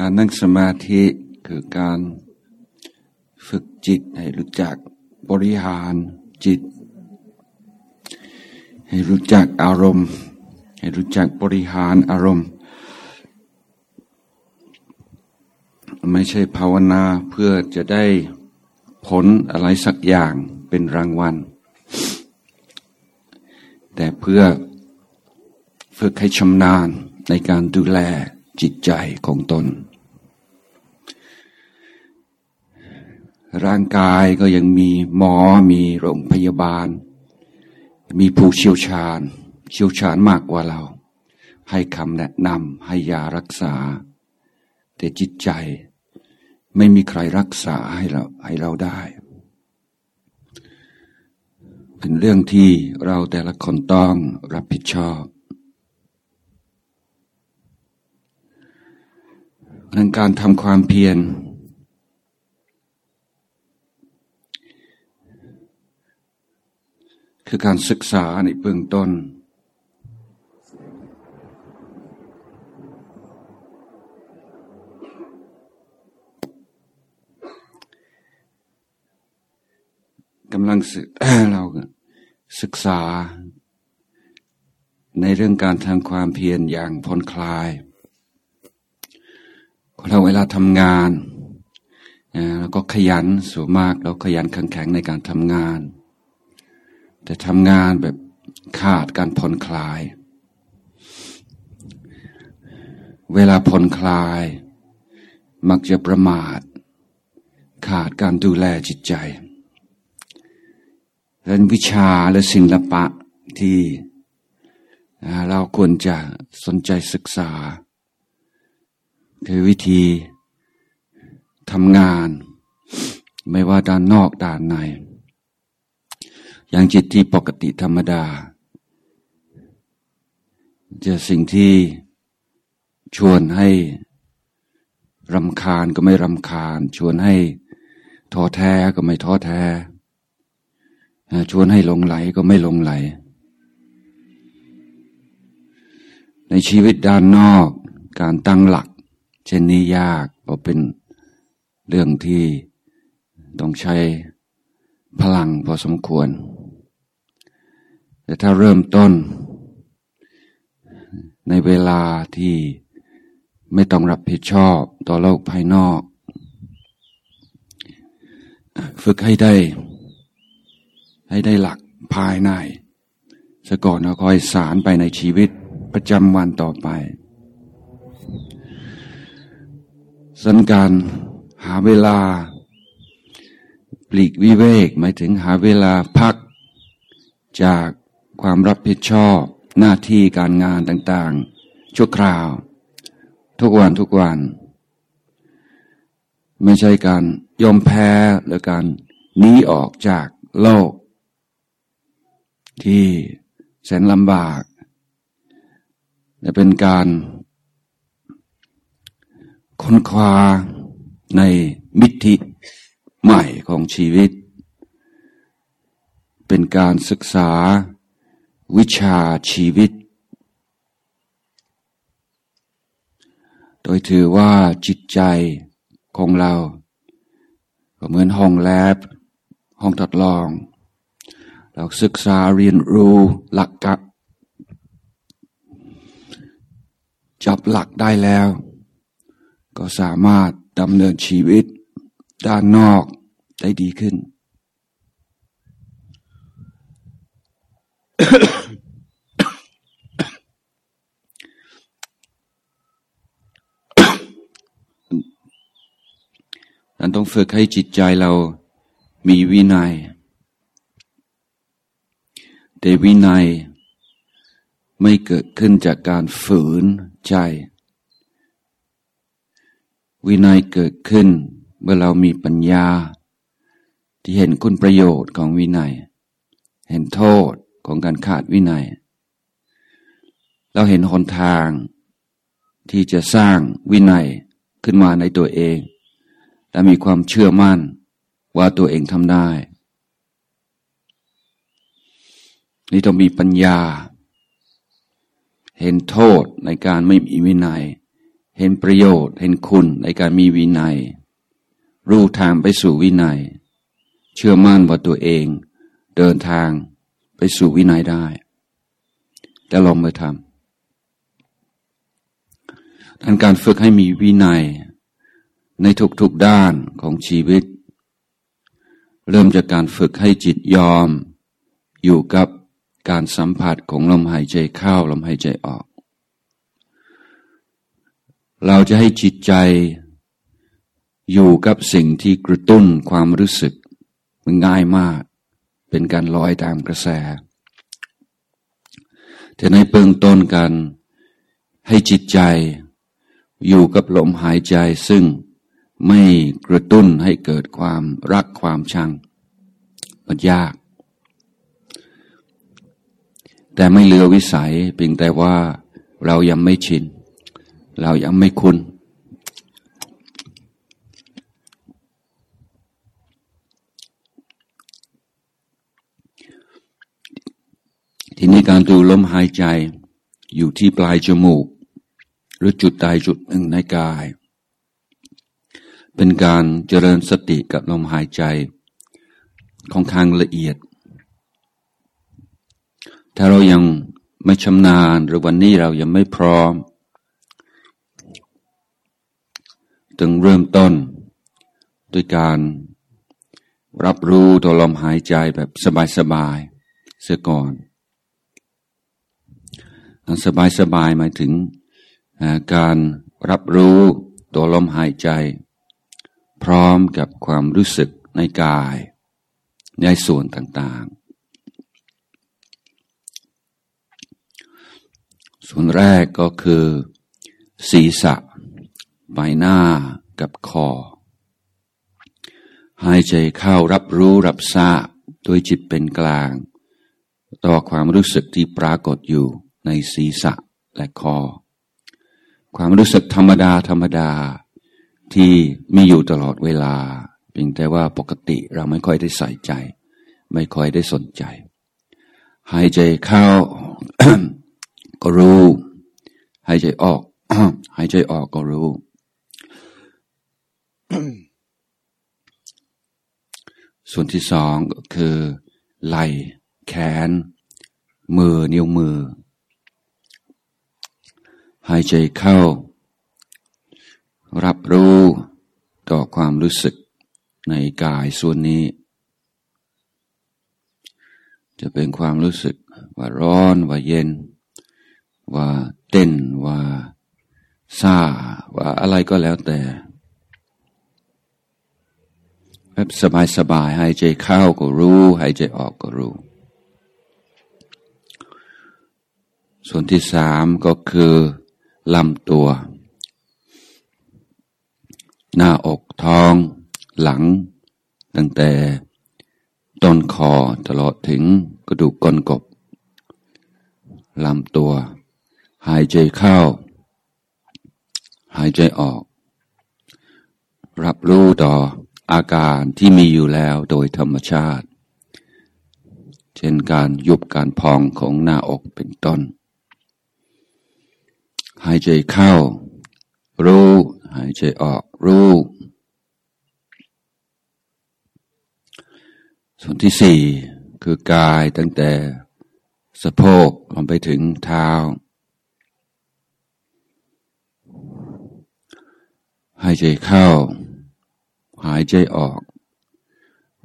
การนั่งสมาธิคือการฝึกจิตให้รู้จักบริหารจิต ให้รู้จักอารมณ์ ให้รู้จักบริหารอารมณ์ ไม่ใช่ภาวนาเพื่อจะได้ผลอะไรสักอย่างเป็นรางวัล แต่เพื่อฝึกให้ชำนาญในการดูแลจิตใจของตน ร่างกายก็ยังมีหมอมีโรงพยาบาล มีผู้เชี่ยวชาญ เชี่ยวชาญมากกว่าเรา ให้คำแนะนำให้ยารักษา แต่จิตใจไม่มีใครรักษาให้เราให้เราได้ เป็นเรื่องที่เราแต่ละคนต้องรับผิดชอบดังการทำความเพียร คือการศึกษาในเบื้องต้น กำลังเราศึกษา ในเรื่องการทำความเพียรอย่างผ่อนคลายเราเวลาทำงานแล้วก็ขยันสูงมากเราขยันแข็งแข็งในการทำงาน แต่ทำงานแบบขาดการผ่อนคลาย เวลาผ่อนคลาย มักจะประมาท ขาดการดูแลจิตใจเรื่องวิชาและศิลปะที่เราควรจะสนใจศึกษา คือวิธีทำงาน ไม่ว่าด้านนอกด้านใน อย่างจิตที่ปกติธรรมดา จะสิ่งที่ชวนให้รำคาญก็ไม่รำคาญ ชวนให้ท้อแท้ก็ไม่ท้อแท้ ชวนให้หลงไหลก็ไม่หลงไหล ในชีวิตด้านนอกการตั้งหลัก เช่นนี้ยากเพราะเป็นเรื่องที่ต้องใช้พลังพอสมควร แต่ถ้าเริ่มต้น ในเวลาที่ไม่ต้องรับผิดชอบต่อโลกภายนอก ฝึกให้ได้ ให้ได้หลักภายในสะก่อนแล้วคอยสารไปในชีวิตประจำวันต่อไปสันการหาเวลา ปลีกวิเวกหมายถึงหาเวลาพักจาก ความรับผิดชอบ หน้าที่การงานต่างๆ ชั่วคราว ทุกวันทุกวัน ไม่ใช่การยอมแพ้หรือการหนีออกจากโลก ที่แสนลำบากแต่เป็นการค้นคว้าในมิติใหม่ของชีวิต เป็นการศึกษา วิชาชีวิต โดยถือว่าจิตใจของเรา ก็เหมือนห้องแลบ ห้องทดลอง เราศึกษาเรียนรู้หลักกะจับหลักได้แล้ว ก็สามารถดำเนินชีวิตด้านนอกได้ดีขึ้น นั้นต้องฝึกให้จิตใจเรามีวินัย แต่วินัยไม่เกิดขึ้นจากการฝืนใจ วินัยเกิดขึ้นเมื่อเรามีปัญญา ที่เห็นคุณประโยชน์ของวินัย เห็นโทษ ของการขาดวินัย เราเห็นหนทางที่จะสร้างวินัยขึ้นมาในตัวเอง และมีความเชื่อมั่นว่าตัวเองทำได้ นี่ต้องมีปัญญา เห็นโทษในการไม่มีวินัย เห็นประโยชน์ เห็นคุณในการมีวินัย รู้ทางไปสู่วินัย เชื่อมั่นว่าตัวเองเดินทาง ไปสู่วินัยได้แต่ลองมาทำดังการฝึกให้มีวินัย ในทุกๆด้านของชีวิต เริ่มจากการฝึกให้จิตยอม อยู่กับการสัมผัสของลมหายใจเข้าลมหายใจออก เราจะให้จิตใจอยู่กับสิ่งที่กระตุ้นความรู้สึกมันง่ายมาก เป็นการลอยตามกระแส แต่ในเบื้องต้นกันให้จิตใจอยู่กับลมหายใจซึ่งไม่กระตุ้นให้เกิดความรักความชัง มันยาก แต่ไม่เหลือวิสัยเพียงแต่ว่าเรายังไม่ชิน เรายังไม่คุ้น ทีนี้การดูลมหายใจอยู่ที่ปลายจมูก หรือจุดใดจุดหนึ่งในกาย เป็นการเจริญสติกับลมหายใจของทางละเอียด ถ้าเรายังไม่ชำนาญหรือวันนี้เรายังไม่พร้อมถึงเริ่มต้นด้วยการรับรู้ตัวลมหายใจแบบสบายๆเสียก่อน สบายสบายหมายถึงการรับรู้ตัวลมหายใจ พร้อมกับความรู้สึกในกาย ในส่วนต่างๆ ส่วนแรกก็คือ ศีรษะใบหน้ากับคอหายใจเข้ารับรู้รับทราบโดยจิตเป็นกลาง ต่อความรู้สึกที่ปรากฏอยู่ ในศีรษะและคอ ความรู้สึกธรรมดาธรรมดาที่มีอยู่ตลอดเวลา เพียงแต่ว่าปกติเราไม่ค่อยได้ใส่ใจ ไม่ค่อยได้สนใจ หายใจเข้าก็รู้ หายใจออก หายใจออกก็รู้ส่วนที่สองก็คือไหล่แขน มือนิ้วมือ หายใจเข้า รับรู้ต่อความรู้สึกในกายส่วนนี้ จะเป็นความรู้สึกว่าร้อนว่าเย็น ว่าเต้นว่าซาว่าอะไรก็แล้วแต่แบบสบายสบายหายใจเข้าก็รู้หายใจออกก็รู้ ส่วนที่สามก็คือ ลำตัว หน้าอกท้อง หลัง ตั้งแต่ต้นคอตลอดถึงกระดูกก้นกบลำตัว หายใจเข้า หายใจออก รับรู้ต่ออาการที่มีอยู่แล้วโดยธรรมชาติ เช่นการยุบการพองของหน้าอกเป็นต้น หายใจเข้า รู้ หายใจออก รู้ ส่วนที่สี่คือกายตั้งแต่สะโพกลงไปถึงเท้า หายใจเข้า หายใจออก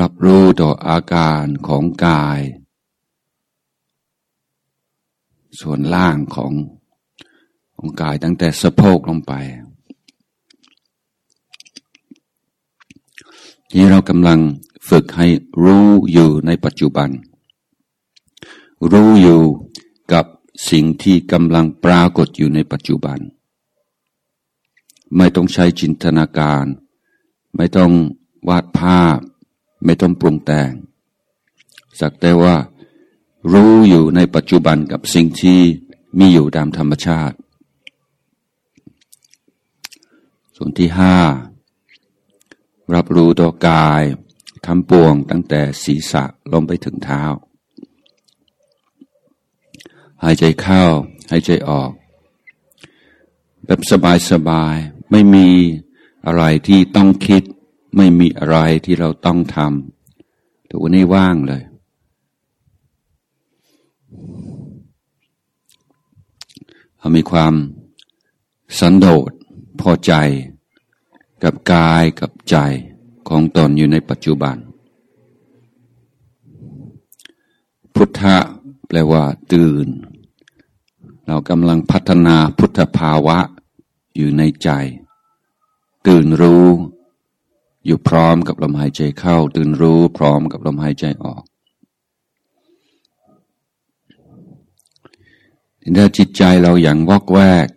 รับรู้ต่ออาการของกาย ส่วนล่างของ ของกายตั้งแต่สะโพกลงไปนี่เรากำลังฝึกให้รู้อยู่ในปัจจุบัน รู้อยู่กับสิ่งที่กำลังปรากฏอยู่ในปัจจุบัน ไม่ต้องใช้จินตนาการ ไม่ต้องวาดภาพ ไม่ต้องปรุงแต่ง สักแต่ว่ารู้อยู่ในปัจจุบันกับสิ่งที่มีอยู่ตามธรรมชาติ ส่วนที่ห้ารับรู้ตัวกายทำปวงตั้งแต่ศีรษะลงไปถึงเท้า หายใจเข้าหายใจออก แบบสบายๆไม่มีอะไรที่ต้องคิด ไม่มีอะไรที่เราต้องทำแต่วันนี้ว่างเลยเรามีความสันโดษ พอใจ กับกายกับใจของตนอยู่ในปัจจุบัน พุทธะแปลว่า ตื่น เรากำลังพัฒนาพุทธภาวะอยู่ในใจ ตื่นรู้ อยู่พร้อมกับลมหายใจเข้า ตื่นรู้พร้อมกับลมหายใจออกถ้าจิตใจเราอย่างวอกแวก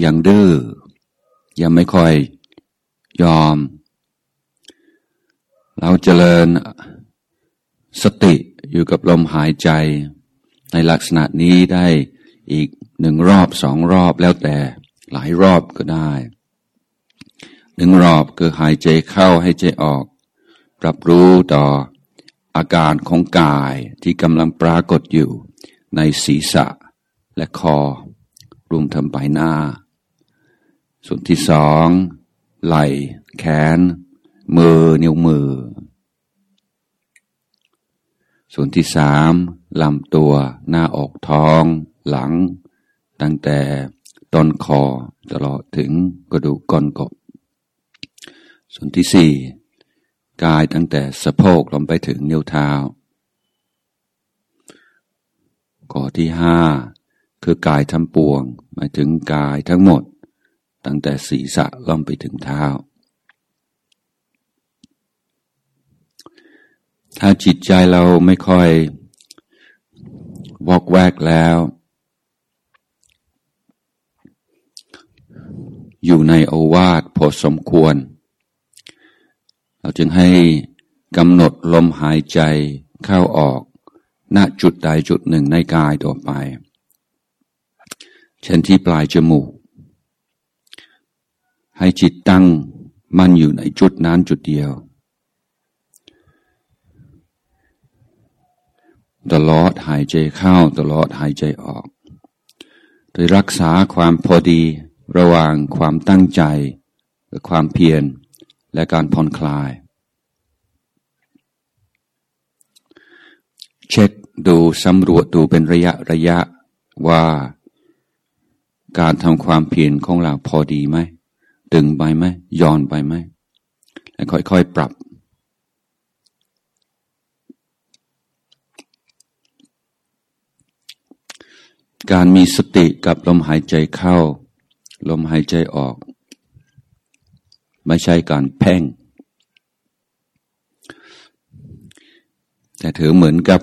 อย่างดื้อ ยังไม่ค่อยยอม เราเจริญสติอยู่กับลมหายใจ ในลักษณะนี้ได้อีกหนึ่งรอบสองรอบแล้วแต่หลายรอบก็ได้หนึ่งรอบคือหายใจเข้าให้ใจออก รับรู้ต่ออาการของกายที่กำลังปรากฏอยู่ในศีรษะและคอรวมทั้งใบหน้า ส่วนที่สองไหล่แขน มือนิ้วมือ ส่วนที่สามลำตัวหน้าอกท้อง หลัง ตั้งแต่ต้นคอตลอดถึงกระดูกก้นกบ ส่วนที่สี่กายตั้งแต่สะโพกลงไปถึงนิ้วเท้าก่อที่ห้าคือกายทั้งปวงหมายถึงกายทั้งหมด ตั้งแต่ศีรษะล่อมไปถึงเท้า ถ้าจิตใจเราไม่ค่อยวอกแวกแล้ว อยู่ในโอวาทพอสมควร เราจึงให้กำหนดลมหายใจเข้าออกณจุดใดจุดหนึ่งในกายต่อไป เช่นที่ปลายจมูก ให้จิตตั้งมั่นอยู่ในจุดนั้นจุดเดียว ตลอดหายใจเข้าตลอดหายใจออก โดยรักษาความพอดีระหว่างความตั้งใจและความเพียรและการผ่อนคลาย เช็คดูสำรวจดูเป็นระยะระยะว่าการทำความเพียรของเราพอดีไหม ดึงไปไหมย้อนไปไหมแล้วค่อยๆปรับ การมีสติกับลมหายใจเข้า ลมหายใจออก ไม่ใช่การเพ่ง แต่ถือเหมือนกับ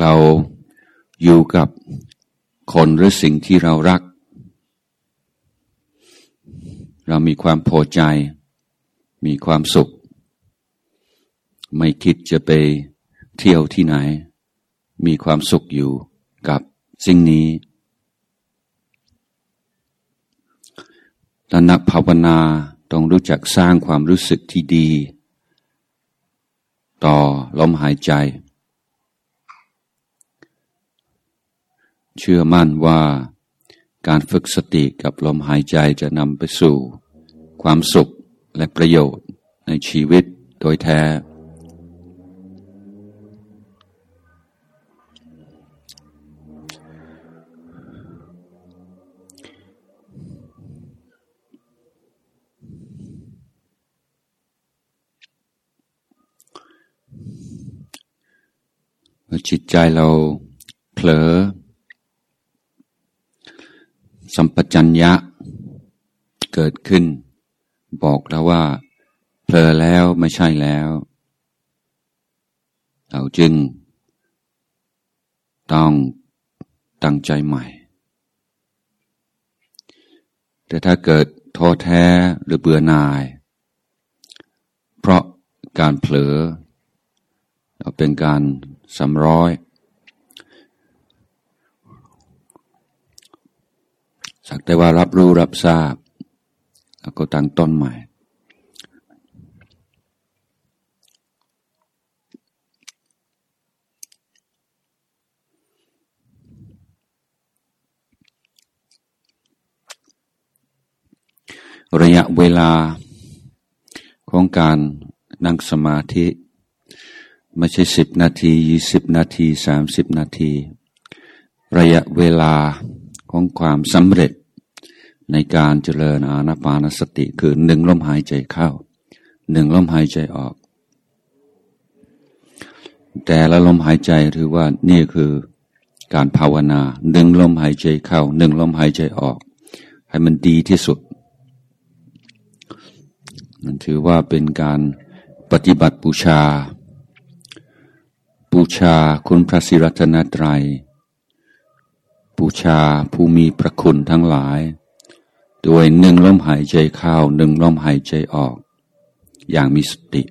เราอยู่กับคนหรือสิ่งที่เรารัก เรามีความพอใจ มีความสุข ไม่คิดจะไปเที่ยวที่ไหน มีความสุขอยู่กับสิ่งนี้และนักภาวนาต้องรู้จักสร้างความรู้สึกที่ดี ต่อลมหายใจ เชื่อมั่นว่า การฝึกสติกับลมหายใจจะนำไปสู่ ความสุขและประโยชน์ในชีวิตโดยแท้ จิตใจเราเผลอ สัมปชัญญะเกิดขึ้น บอกเราว่าเผลอแล้วไม่ใช่แล้ว เราจึง ต้องตั้งใจใหม่ แต่ถ้าเกิดท้อแท้หรือเบื่อหน่าย เพราะการเผลอเป็นการสำร้อย สักแต่ว่ารับรู้รับทราบ แล้วก็ตั้งต้นใหม่ ระยะเวลาของการนั่งสมาธิไม่ใช่สิบนาทียี่สิบนาทีสามสิบนาที ระยะเวลา ของความสำเร็จ ในการเจริญอาณาปานสติคือหนึ่งลมหายใจเข้าหนึ่งลมหายใจออก แต่ละลมหายใจถือว่านี่คือการภาวนาหนึ่งลมหายใจเข้าหนึ่งลมหายใจออก ให้มันดีที่สุดมันถือว่าเป็นการปฏิบัติบูชาบูชาคุณพระศิรัตนตรัย บูชาผู้มีพระคุณทั้งหลาย ด้วยหนึ่งลมหายใจเข้าหนึ่งลมหายใจออก อย่างมีสติ